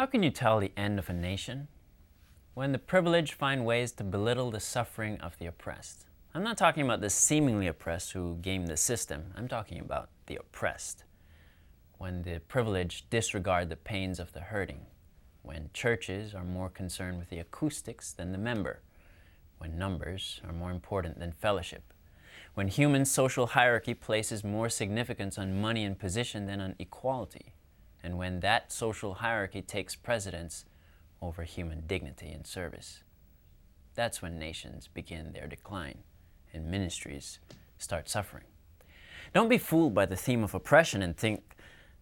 How can you tell the end of a nation? When the privileged find ways to belittle the suffering of the oppressed. I'm not talking about the seemingly oppressed who game the system. I'm talking about the oppressed. When the privileged disregard the pains of the hurting. When churches are more concerned with the acoustics than the member. When numbers are more important than fellowship. When human social hierarchy places more significance on money and position than on equality and when that social hierarchy takes precedence over human dignity and service. That's when nations begin their decline and ministries start suffering. Don't be fooled by the theme of oppression and think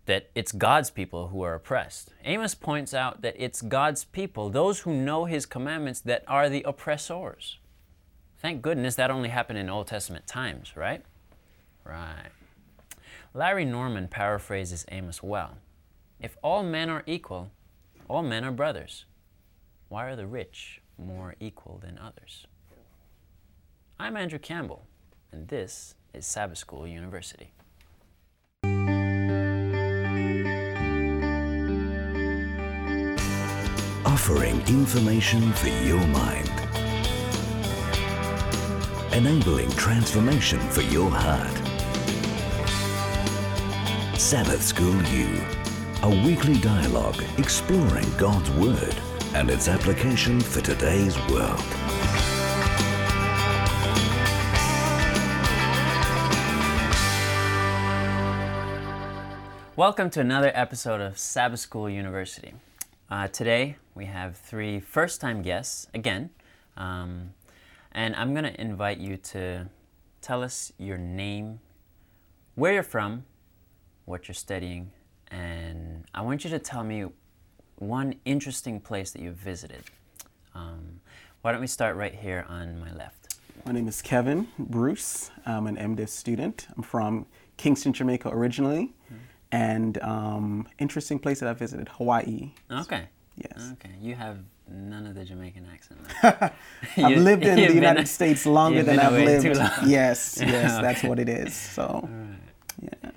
that it's God's people who are oppressed. Amos points out that it's God's people, those who know His commandments, that are the oppressors. Thank goodness that only happened in Old Testament times, right? Right. Larry Norman paraphrases Amos well. If all men are equal, all men are brothers. Why are the rich more equal than others? I'm Andrew Campbell, and this is Sabbath School University. Offering information for your mind. Enabling transformation for your heart. Sabbath School U a weekly dialogue exploring God's Word and its application for today's world. Welcome to another episode of Sabbath School University. Uh, today we have three first time guests again, um, and I'm going to invite you to tell us your name, where you're from, what you're studying, and I want you to tell me one interesting place that you've visited. Um, why don't we start right here on my left? My name is Kevin Bruce. I'm an MDiv student. I'm from Kingston, Jamaica originally. Mm-hmm. And um, interesting place that I visited, Hawaii. Okay. Yes. Okay. You have none of the Jamaican accent. I've you, lived in the United States longer than I've lived. Yes, yes, okay. that's what it is. So, right. yeah.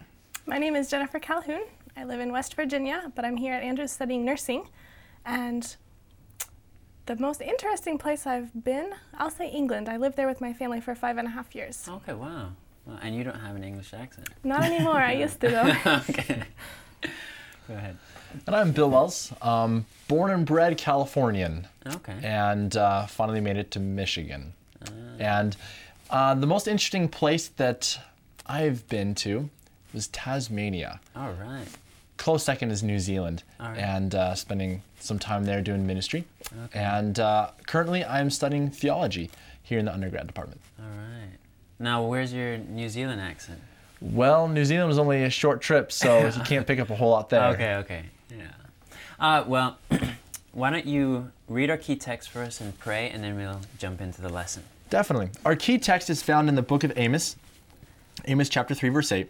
My name is Jennifer Calhoun. I live in West Virginia, but I'm here at Andrews studying nursing. And the most interesting place I've been, I'll say England. I lived there with my family for five and a half years. Okay, wow. well and you don't have an English accent? Not anymore. I used to, though. okay. Go ahead. And I'm Bill Wells, um, born and bred Californian. Okay. And uh, finally made it to Michigan. Uh. And uh, the most interesting place that I've been to was Tasmania. All right. Close second is New Zealand, right. and uh, spending some time there doing ministry. Okay. And uh, currently, I'm studying theology here in the undergrad department. All right. Now, where's your New Zealand accent? Well, New Zealand was only a short trip, so you can't pick up a whole lot there. Okay, okay, yeah. Uh, well, why don't you read our key text for us and pray, and then we'll jump into the lesson. Definitely. Our key text is found in the book of Amos, Amos chapter 3, verse 8.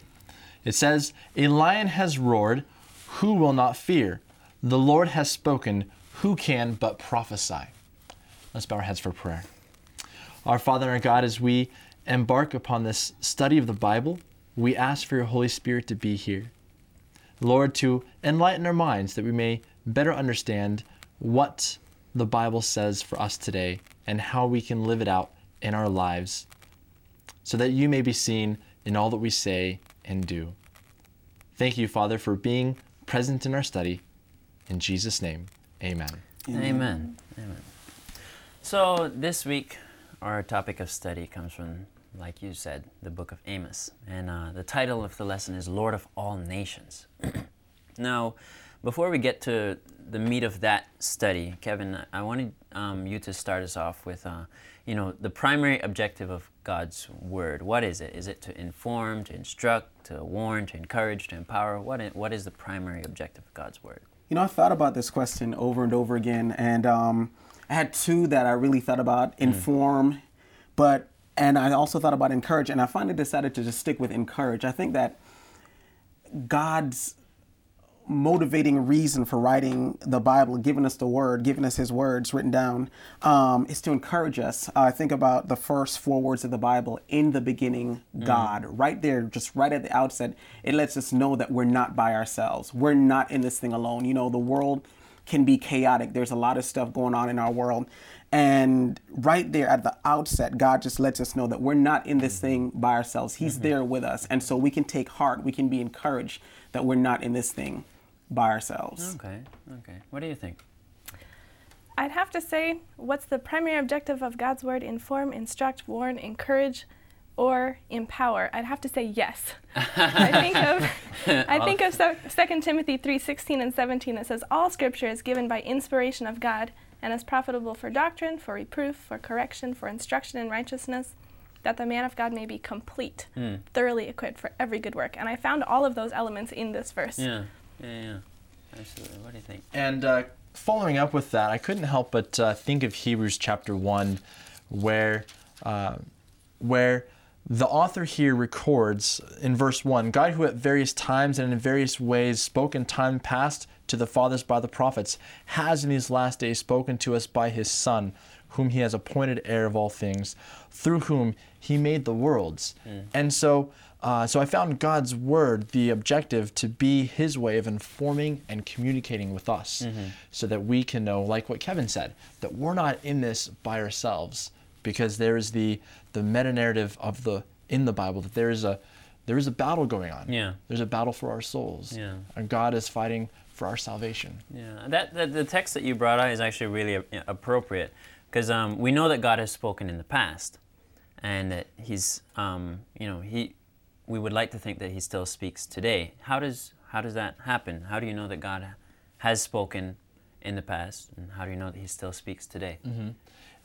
It says, A lion has roared, who will not fear? The Lord has spoken, who can but prophesy? Let's bow our heads for prayer. Our Father and our God, as we embark upon this study of the Bible, we ask for your Holy Spirit to be here. Lord, to enlighten our minds that we may better understand what the Bible says for us today and how we can live it out in our lives so that you may be seen in all that we say and do. Thank you, Father, for being present in our study. In Jesus' name, amen. Amen. Amen. So, this week, our topic of study comes from, like you said, the book of Amos. And uh, the title of the lesson is Lord of All Nations. now, before we get to the meat of that study, Kevin, I wanted um, you to start us off with, uh, you know, the primary objective of God's word. What is it? Is it to inform, to instruct, to warn, to encourage, to empower? What is, what is the primary objective of God's word? You know, I thought about this question over and over again, and um, I had two that I really thought about: mm. inform, mm. but and I also thought about encourage. And I finally decided to just stick with encourage. I think that God's motivating reason for writing the Bible, giving us the word, giving us his words written down, um, is to encourage us. I uh, think about the first four words of the Bible in the beginning, mm. God. Mm. Right there, just right at the outset, it lets us know that we're not by ourselves. We're not in this thing alone. You know, the world can be chaotic. There's a lot of stuff going on in our world. And right there at the outset, God just lets us know that we're not in this thing by ourselves. He's there with us. And so we can take heart, we can be encouraged that we're not in this thing by ourselves. Okay, okay. What do you think? I'd have to say, what's the primary objective of God's word? Inform, instruct, warn, encourage, or empower? I'd have to say yes. I think of I think of so- 2 Timothy 3:16 and 17 that says all scripture is given by inspiration of God and is profitable for doctrine, for reproof, for correction, for instruction in righteousness, that the man of God may be complete, hmm. thoroughly equipped for every good work. And I found all of those elements in this verse. Yeah, yeah, yeah. Absolutely. What do you think? And uh, following up with that, I couldn't help but uh, think of Hebrews chapter one, where uh, where the author here records in verse one, God who at various times and in various ways spoke in time past to the fathers by the prophets, has in these last days spoken to us by his Son, whom he has appointed heir of all things, through whom he made the worlds. And so. Uh, so I found God's word the objective to be His way of informing and communicating with us, so that we can know, like what Kevin said, that we're not in this by ourselves, because there is the the meta narrative of the in the Bible that there is a there is a battle going on. Yeah. There's a battle for our souls. Yeah. And God is fighting for our salvation. Yeah, that, that the text that you brought out is actually really a- appropriate because um, we know that God has spoken in the past, and that He's, um, you know, He, we would like to think that He still speaks today. How does how does that happen? How do you know that God has spoken in the past, and how do you know that He still speaks today?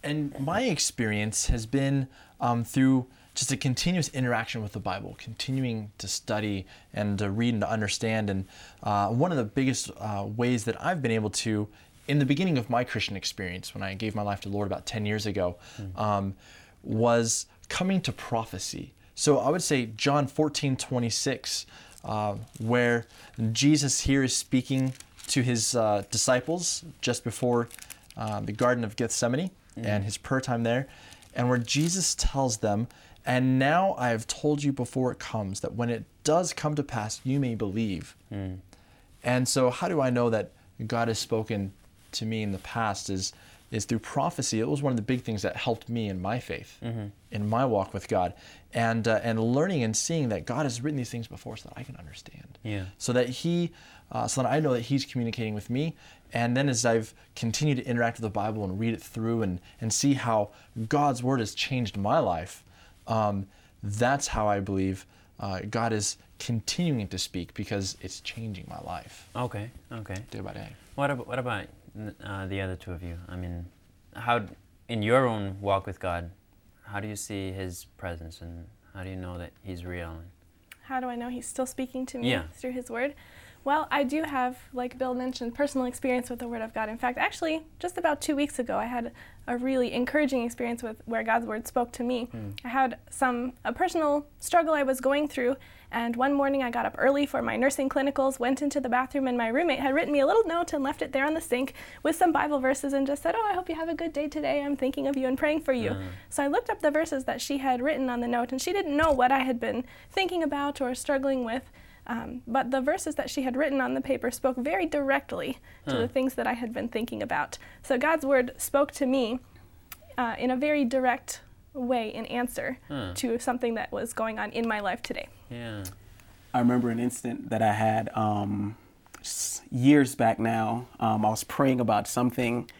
And my experience has been um, through just a continuous interaction with the Bible, continuing to study and to read and to understand. And uh, one of the biggest uh, ways that I've been able to, in the beginning of my Christian experience, when I gave my life to the Lord about 10 years ago, um, was coming to prophecy. So I would say John 14, 26, uh, where Jesus here is speaking to his uh, disciples just before uh, the Garden of Gethsemane and his prayer time there, and where Jesus tells them, And now I have told you before it comes, that when it does come to pass, you may believe. And so, how do I know that God has spoken to me in the past? Is is through prophecy. It was one of the big things that helped me in my faith, in my walk with God, and uh, and learning and seeing that God has written these things before, so that I can understand. Yeah. So that He, uh, so that I know that He's communicating with me, and then as I've continued to interact with the Bible and read it through and and see how God's Word has changed my life, um, that's how I believe uh, God is continuing to speak because it's changing my life Okay, okay. day by day. What about what about uh, the other two of you? I mean, how in your own walk with God, how do you see His presence, and how do you know that He's real? How do I know he's still speaking to me Yeah. through his word? Well, I do have, like Bill mentioned, personal experience with the Word of God. In fact, actually, just about two weeks ago, I had a really encouraging experience with where God's Word spoke to me. I had some a personal struggle I was going through, and one morning I got up early for my nursing clinicals, went into the bathroom, and my roommate had written me a little note and left it there on the sink with some Bible verses and just said, "Oh, I hope you have a good day today. I'm thinking of you and praying for you." So I looked up the verses that she had written on the note, and she didn't know what I had been thinking about or struggling with. Um, but the verses that she had written on the paper spoke very directly to the things that I had been thinking about. So God's word spoke to me uh, in a very direct way in answer Huh. to something that was going on in my life today. yeah. I remember an instant that I had um, years back now. Um, I was praying about something,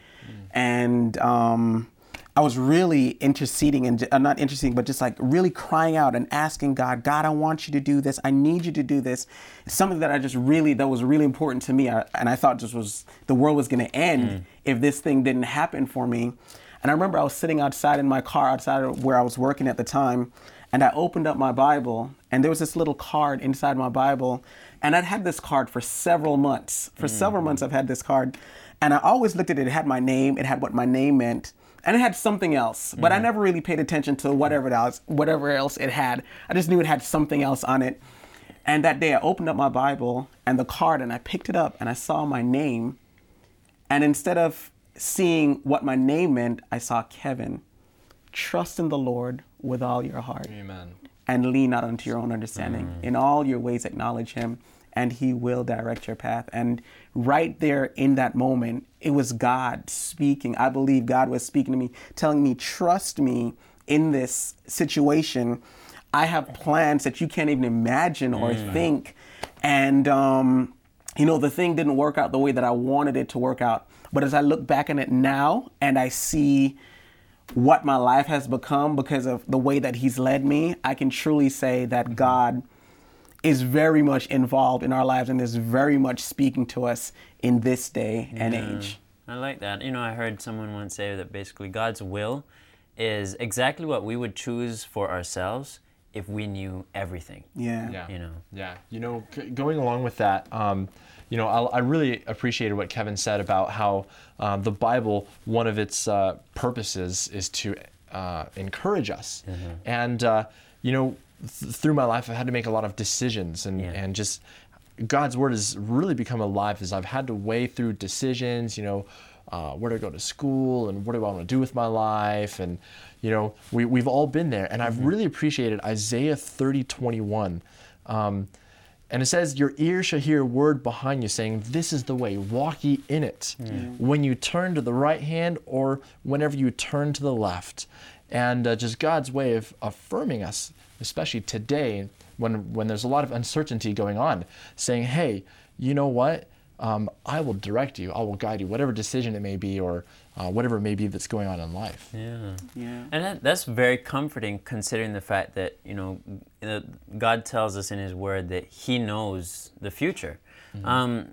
and um, I was really interceding and uh, not interceding, but just like really crying out and asking God, God, I want you to do this. I need you to do this. Something that I just really that was really important to me, I, and I thought just was the world was going to end if this thing didn't happen for me. And I remember I was sitting outside in my car outside of where I was working at the time, and I opened up my Bible, and there was this little card inside my Bible, and I'd had this card for several months. For mm. several months, I've had this card, and I always looked at it. It had my name, it had what my name meant, and it had something else, but I mm. never really paid attention to whatever else, whatever else it had. I just knew it had something else on it. And that day, I opened up my Bible and the card, and I picked it up, and I saw my name, and instead of seeing what my name meant, I saw Kevin. Trust in the Lord with all your heart Amen. and lean not unto your own understanding. In all your ways, acknowledge Him, and He will direct your path. And right there in that moment, it was God speaking. I believe God was speaking to me, telling me, trust me in this situation. I have plans that you can't even imagine or think. And, um, you know, the thing didn't work out the way that I wanted it to work out. But as I look back on it now and I see what my life has become because of the way that He's led me, I can truly say that God is very much involved in our lives and is very much speaking to us in this day and age. I like that. You know, I heard someone once say that basically God's will is exactly what we would choose for ourselves if we knew everything. Yeah. Yeah. You know. Yeah. You know, g- going along with that, um, you know, I, I really appreciated what Kevin said about how um, the Bible, one of its uh, purposes is to uh, encourage us. And, uh, you know, th- through my life, I've had to make a lot of decisions and, Yeah. and just God's word has really become alive as I've had to weigh through decisions, you know, uh, where to go to school and what do I want to do with my life. And, you know, we, we've all been there. And I've really appreciated Isaiah 30, 21. Um, and it says, Your ear shall hear a word behind you saying, This is the way, walk ye in it. When you turn to the right hand or whenever you turn to the left. And uh, just God's way of affirming us, especially today when, when there's a lot of uncertainty going on, saying, Hey, you know what? Um, I will direct you, I will guide you, whatever decision it may be or uh, whatever it may be that's going on in life. Yeah. Yeah. And that, that's very comforting considering the fact that, you know, uh, God tells us in His Word that He knows the future. Um,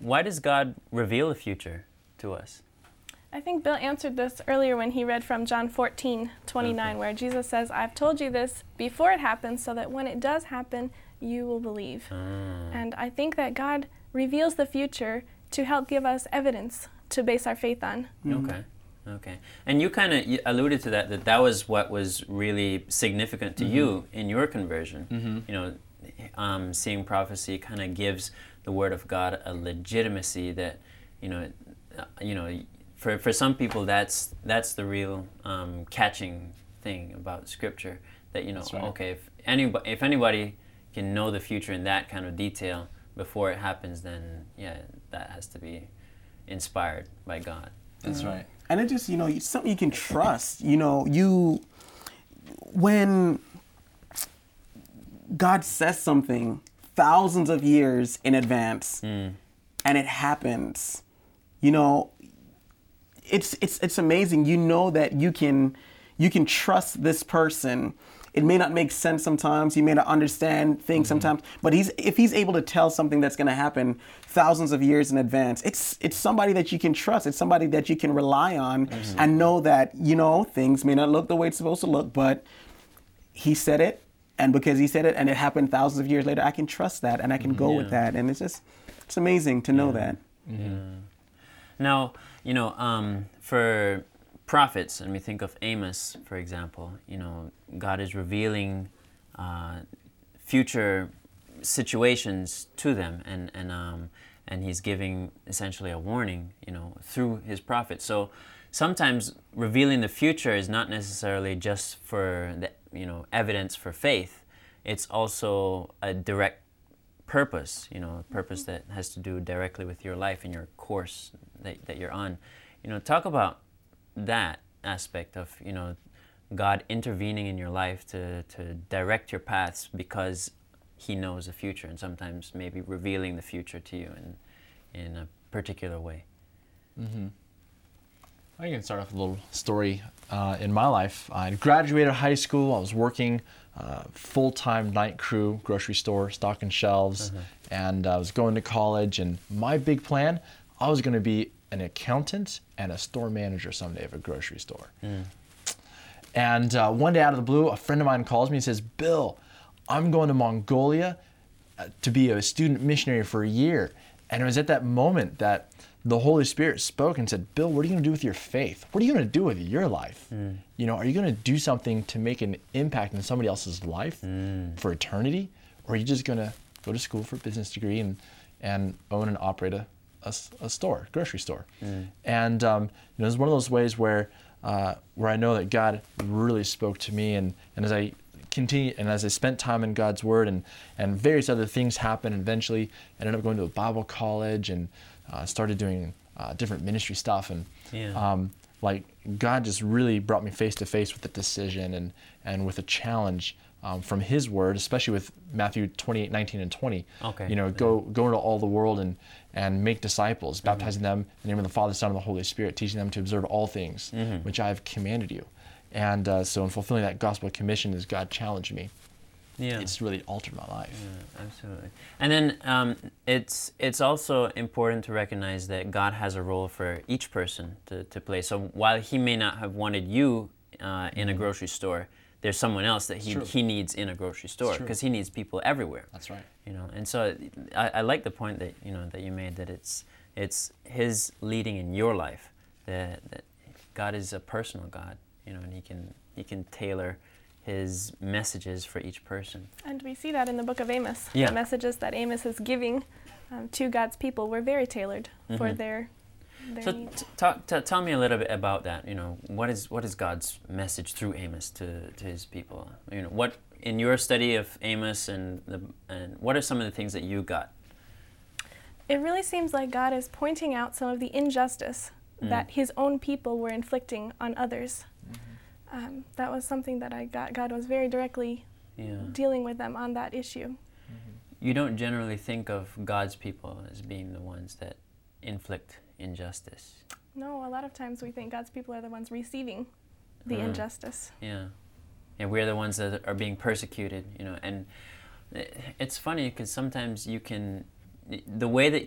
why does God reveal the future to us? I think Bill answered this earlier when he read from John 14, 29, where Jesus says, I've told you this before it happens so that when it does happen, you will believe. And I think that God reveals the future to help give us evidence to base our faith on. Okay. Okay. And you kind of alluded to that, that that was what was really significant to you in your conversion. You know, um, seeing prophecy kind of gives the Word of God a legitimacy that, you know, uh, you know, for, for some people that's that's the real um, catching thing about Scripture. That you know, right. okay, if anybody if anybody can know the future in that kind of detail before it happens, then yeah, that has to be inspired by God. That's mm-hmm. right. and it just you know it's something you can trust you know you when god says something thousands of years in advance mm. and it happens you know it's it's it's amazing. You know that you can you can trust this person. It may not make sense sometimes. You may not understand things mm-hmm. sometimes but he's if he's able to tell something that's going to happen thousands of years in advance. It's it's somebody that you can trust. It's somebody that you can rely on and know that you know things may not look the way it's supposed to look but he said it. And because he said it and it happened thousands of years later i can trust that and i can go with that. And it's just it's amazing to know that. Yeah. Now, you know, um, for prophets, and we think of Amos, for example, you know, God is revealing uh, future situations to them, and and um, and He's giving essentially a warning, you know, through His prophet. So sometimes revealing the future is not necessarily just for the you know evidence for faith. It's also a direct purpose, you know, a purpose that has to do directly with your life and your course that, that you're on. You know, talk about that aspect of, you know, God intervening in your life to, to direct your paths because He knows the future and sometimes maybe revealing the future to you in, in a particular way. I can start off with a little story uh, in my life. I graduated high school. I was working uh, full-time night crew, grocery store, stocking shelves, and I was going to college. And my big plan, I was going to be an accountant and a store manager someday of a grocery store. And uh, one day out of the blue, a friend of mine calls me and says, Bill, I'm going to Mongolia uh, to be a student missionary for a year. And it was at that moment that the Holy Spirit spoke and said, Bill, what are you going to do with your faith? What are you going to do with your life? You know, are you going to do something to make an impact in somebody else's life for eternity? Or are you just going to go to school for a business degree and, and own and operate a a store, grocery store? And um, you know, it's one of those ways where uh, where I know that God really spoke to me, and, and as I continue and as I spent time in God's Word and and various other things happened. Eventually, ended up going to a Bible college and uh, started doing uh, different ministry stuff. And Yeah. um, like God just really brought me face to face with a decision and and with a challenge. Um, from His Word, especially with Matthew 28, 19, and 20. Okay. You know, go go into all the world and and make disciples, baptizing them in the name of the Father, Son, and the Holy Spirit, teaching them to observe all things which I have commanded you. And uh, so, in fulfilling that gospel commission, as God challenged me, Yeah. it's really altered my life. Yeah, absolutely. And then um, it's it's also important to recognize that God has a role for each person to, to play. So while He may not have wanted you uh, in a grocery store, there's someone else that he, he needs in a grocery store because He needs people everywhere. That's right. You know, and so I, I like the point that you know that you made that it's it's His leading in your life that that God is a personal God. You know, and He can He can tailor His messages for each person. And we see that in the book of Amos. Yeah. The messages that Amos is giving um, to God's people were very tailored for Mhm. their, their So t- talk, t- tell me a little bit about that. You know, what is what is God's message through Amos to, to His people? You know, what in your study of Amos and the and what are some of the things that you got? It really seems like God is pointing out some of the injustice Mm. that his own people were inflicting on others. Um, that was something that I got. God was very directly Yeah, dealing with them on that issue. you don't generally think of God's people as being the ones that inflict injustice. No, a lot of times we think God's people are the ones receiving the Mm. injustice. Yeah, yeah, we're the ones that are being persecuted. You know, and it's funny because sometimes you can, the way that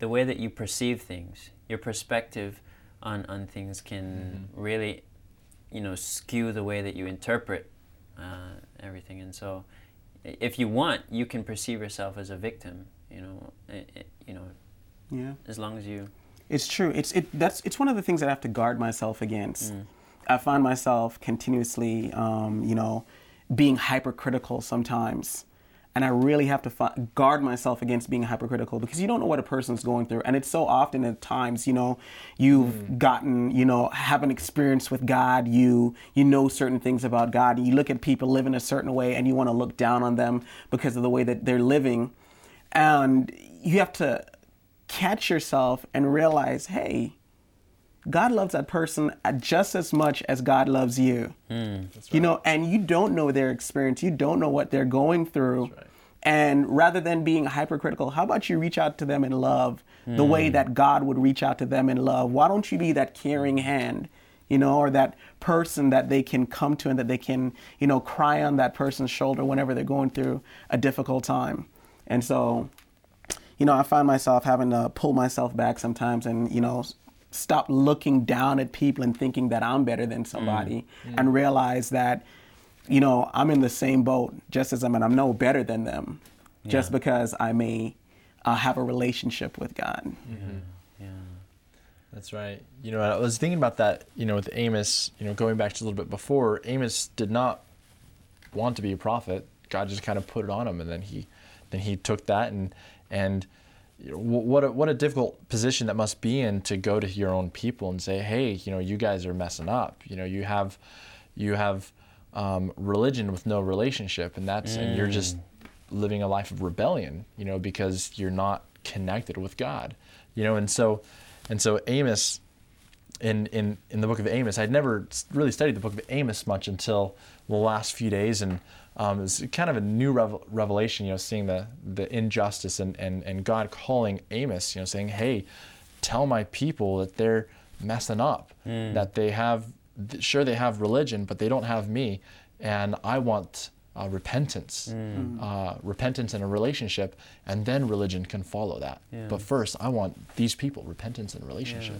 the way that you perceive things, your perspective on on things can really, you know, skew the way that you interpret uh, everything. And so, if you want, you can perceive yourself as a victim. You know, i- i- you know, Yeah. as long as you. It's true. It's it. That's it's one of the things that I have to guard myself against. I find myself continuously, um, you know, being hypercritical sometimes, and I really have to fi- guard myself against being hypercritical because you don't know what a person's going through, and it's so often at times, you know, you've hmm. gotten, you know, have an experience with God, you you know certain things about God, and you look at people living a certain way, and you want to look down on them because of the way that they're living, and you have to catch yourself and realize, hey, God loves that person uh, just as much as God loves you. Hmm, you know, and you don't know their experience, you don't know what they're going through. right. And rather than being hypercritical, how about you reach out to them in love the hmm. way that God would reach out to them in love? Why don't you be that caring hand, you know, or that person that they can come to and that they can, you know, cry on that person's shoulder whenever they're going through a difficult time? And so, you know, I find myself having to pull myself back sometimes and, you know, stop looking down at people and thinking that I'm better than mm, somebody mm. and realize that, you know, I'm in the same boat just as I'm and I'm no better than them just because I may uh, have a relationship with God. Mm-hmm. Yeah. That's right. You know, I was thinking about that, you know, with Amos, you know, going back to a little bit before, Amos did not want to be a prophet. God just kind of put it on him and then he then he took that and and you know, what a, what a difficult position that must be in to go to your own people and say, "Hey, you know, you guys are messing up. You know, you have you have um, religion with no relationship and that's and you're just living a life of rebellion, you know, because you're not connected with God. You know, and so and so Amos in, in, in the book of Amos, I'd never really studied the book of Amos much until the last few days, and um, it was kind of a new revel- revelation, you know, seeing the, the injustice and, and, and God calling Amos, you know, saying, hey, tell my people that they're messing up, that they have, sure, they have religion, but they don't have me, and I want uh, repentance, uh, repentance in a relationship, and then religion can follow that. Yeah. But first, I want these people, repentance and relationship.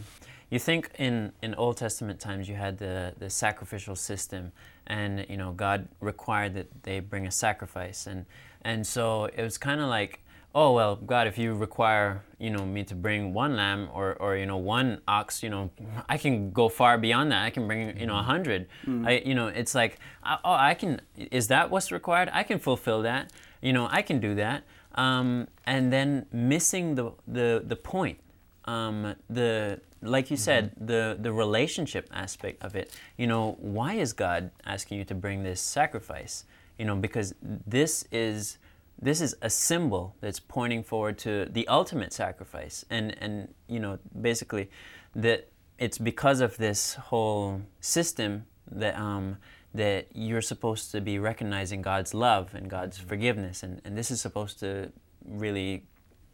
You think in, in Old Testament times you had the, the sacrificial system, and you know God required that they bring a sacrifice, and and so it was kind of like, oh well, God, if you require you know me to bring one lamb or, or you know one ox, you know I can go far beyond that. I can bring you know a hundred. I you know it's like oh I can is that what's required? I can fulfill that. You know I can do that. Um, and then missing the the the point um, the like you said, the the relationship aspect of it. You know, why is God asking you to bring this sacrifice? You know, because this is this is a symbol that's pointing forward to the ultimate sacrifice, and and you know, basically, that it's because of this whole system that um, that you're supposed to be recognizing God's love and God's forgiveness, and, and this is supposed to really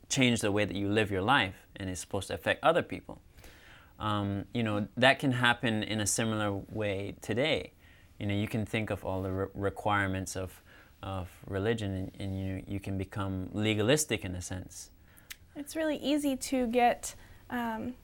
change the way that you live your life, and it's supposed to affect other people. Um, you know that can happen in a similar way today. You know, you can think of all the re- requirements of of religion, and, and you you can become legalistic in a sense. It's really easy to get um,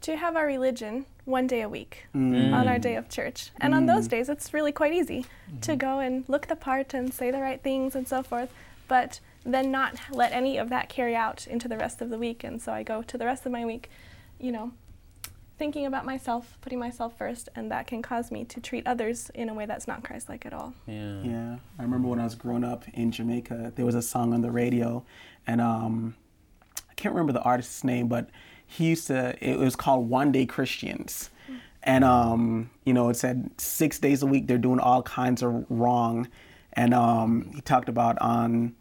to have our religion one day a week Mm. on our day of church. And on those days, it's really quite easy to go and look the part and say the right things and so forth, but then not let any of that carry out into the rest of the week. And so I go to the rest of my week, you know, thinking about myself, putting myself first, and that can cause me to treat others in a way that's not Christ like at all. Yeah. Yeah, I remember when I was growing up in Jamaica, there was a song on the radio, and um, I can't remember the artist's name, but he used to. It was called One Day Christians, and um, you know, it said six days a week they're doing all kinds of wrong, and um, he talked about on.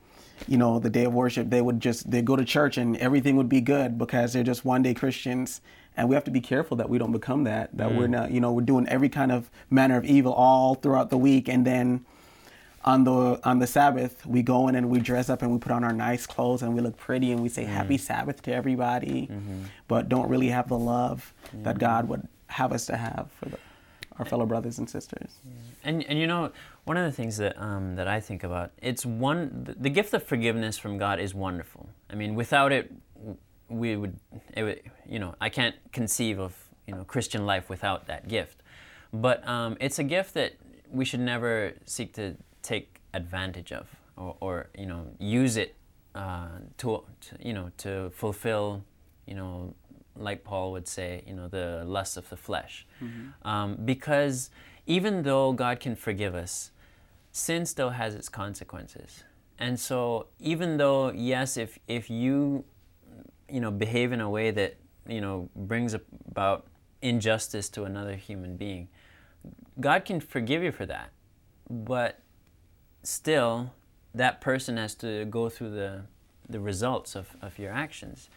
You know, the day of worship, they would just they go to church and everything would be good because they're just one day Christians, and we have to be careful that we don't become that. That we're mm. not, you know, we're doing every kind of manner of evil all throughout the week, and then on the on the Sabbath, we go in and we dress up and we put on our nice clothes and we look pretty and we say mm. Happy Sabbath to everybody, mm-hmm. but don't really have the love that mm-hmm. God would have us to have for the, our fellow brothers and sisters. And and you know, one of the things that um, that I think about, it's one the, gift of forgiveness from God is wonderful. I mean, without it, we would, it would, you know, I can't conceive of you know Christian life without that gift. But um, it's a gift that we should never seek to take advantage of, or, or you know, use it uh, to, to you know to fulfill, you know, like Paul would say, you know, the lust of the flesh. Um, because even though God can forgive us, sin still has its consequences. And so, even though, yes, if, if you, you know, behave in a way that, you know, brings about injustice to another human being, God can forgive you for that. But still, that person has to go through the, the results of, of your actions.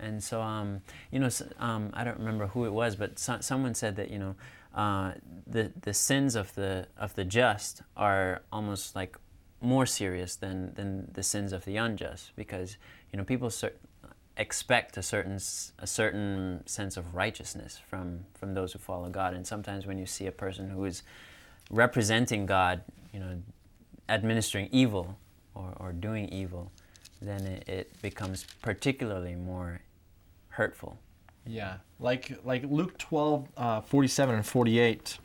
And so, um, you know, um, I don't remember who it was, but so, someone said that, you know, uh, the, the sins of the, of the just are almost like more serious than, than the sins of the unjust because, you know, people cer- expect a certain, a certain sense of righteousness from, from those who follow God. And sometimes when you see a person who is representing God, you know, administering evil or, or doing evil, then it, it becomes particularly more hurtful. Yeah, like like Luke 12, uh, 47 and 48.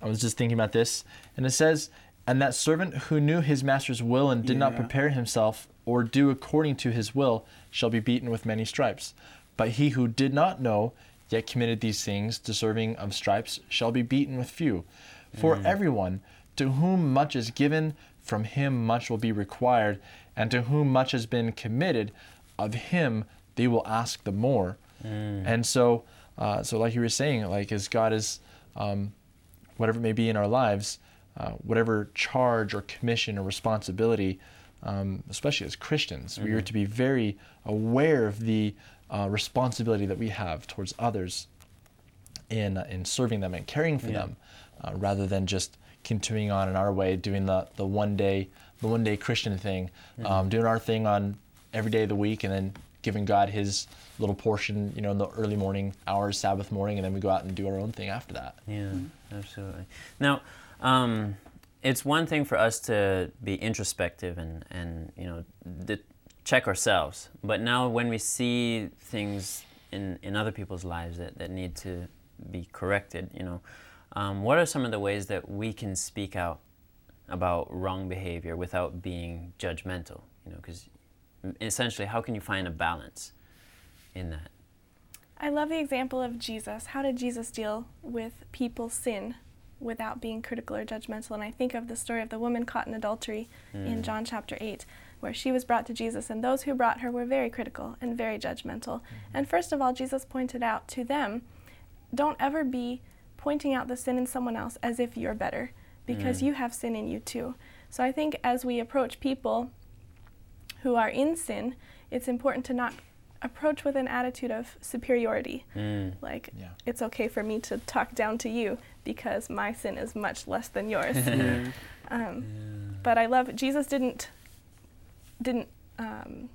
I was just thinking about this, and it says, "And that servant who knew his master's will and did not prepare himself or do according to his will shall be beaten with many stripes. But he who did not know yet committed these things, deserving of stripes, shall be beaten with few. For everyone to whom much is given, from him much will be required, and to whom much has been committed, of him they will ask the more." And so, uh, so like you were saying, like as God is, um, whatever it may be in our lives, uh, whatever charge or commission or responsibility, um, especially as Christians, we are to be very aware of the uh, responsibility that we have towards others in uh, in serving them and caring for Yeah. them, uh, rather than just continuing on in our way, doing the the one day the one day Christian thing, um, doing our thing on every day of the week, and then giving God His little portion, you know, in the early morning hours, Sabbath morning, and then we go out and do our own thing after that. Yeah, absolutely. Now, um, it's one thing for us to be introspective and, and you know, check ourselves. But now when we see things in, in other people's lives that, that need to be corrected, you know, um, what are some of the ways that we can speak out about wrong behavior without being judgmental? You know, because essentially, how can you find a balance in that? I love the example of Jesus. How did Jesus deal with people's sin without being critical or judgmental? And I think of the story of the woman caught in adultery in mm. John chapter 8, where she was brought to Jesus, and those who brought her were very critical and very judgmental. Mm-hmm. And first of all, Jesus pointed out to them don't ever be pointing out the sin in someone else as if you're better, because mm. you have sin in you too. So I think as we approach people who are in sin, it's important to not approach with an attitude of superiority. Like, Yeah. it's okay for me to talk down to you because my sin is much less than yours. um, But I love Jesus didn't didn't um,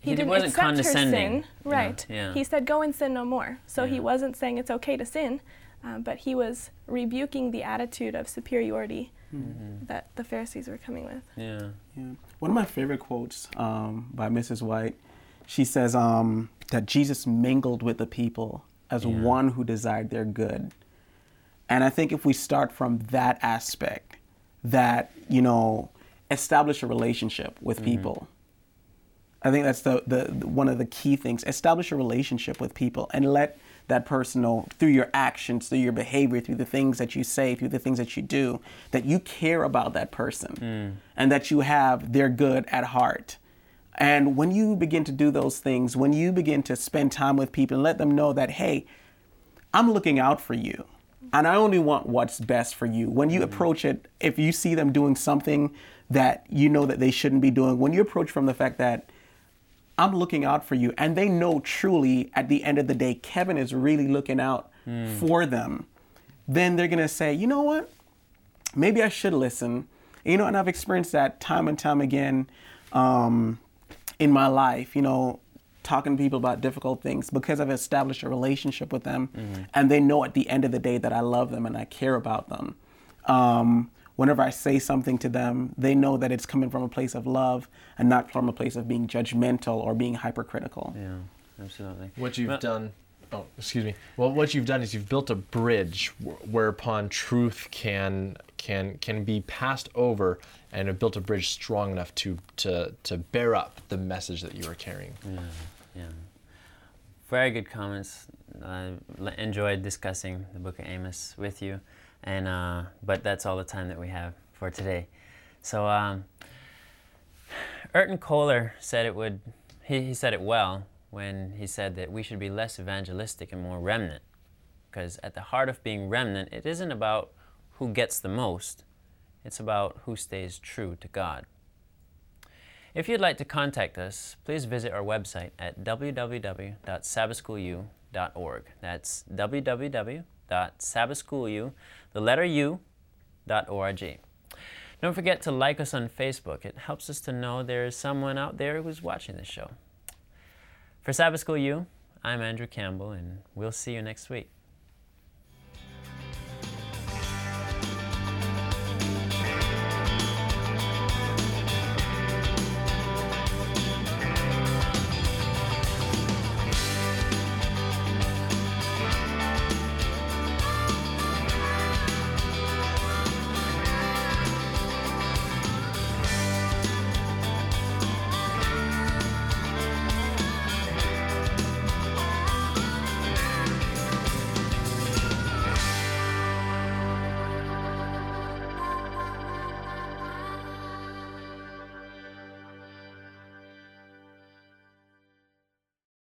he, He didn't wasn't accept her condescending, sin, right? yeah. He said, "Go and sin no more." So he wasn't saying it's okay to sin, um, but he was rebuking the attitude of superiority that the Pharisees were coming with. Yeah. Yeah. One of my favorite quotes um, by Mrs. White, she says um, that Jesus mingled with the people as Yeah. one who desired their good. And I think if we start from that aspect, that, you know, establish a relationship with people. I think that's the, the, the- one of the key things. Establish a relationship with people and let that personal through your actions, through your behavior, through the things that you say, through the things that you do, that you care about that person mm. and that you have their good at heart. And when you begin to do those things, when you begin to spend time with people and let them know that, hey, I'm looking out for you. And I only want what's best for you. When you mm. approach it, if you see them doing something that you know that they shouldn't be doing, when you approach from the fact that I'm looking out for you, and they know truly at the end of the day, Kevin is really looking out for them, then they're gonna say, you know what? Maybe I should listen. You know, and I've experienced that time and time again um, in my life. You know, talking to people about difficult things because I've established a relationship with them, and they know at the end of the day that I love them and I care about them. Um, whenever I say something to them, they know that it's coming from a place of love and not from a place of being judgmental or being hypercritical. Yeah. Absolutely. What you've Well- done. Oh, excuse me. Well, what you've done is you've built a bridge wh- whereupon truth can can can be passed over, and have built a bridge strong enough to to to bear up the message that you are carrying. Yeah. yeah. Very good comments. I enjoyed discussing the book of Amos with you, and uh, but that's all the time that we have for today. So, um, Erton Kohler said it would. He, he said it well when he said that we should be less evangelistic and more remnant, because at the heart of being remnant, it isn't about who gets the most. It's about who stays true to God. If you'd like to contact us, please visit our website at www.sabbathschoolu.org. That's www.sabbathschoolu, the letter U, dot org. Don't forget to like us on Facebook. It helps us to know there is someone out there who's watching this show. For Sabbath School U, I'm Andrew Campbell, and we'll see you next week.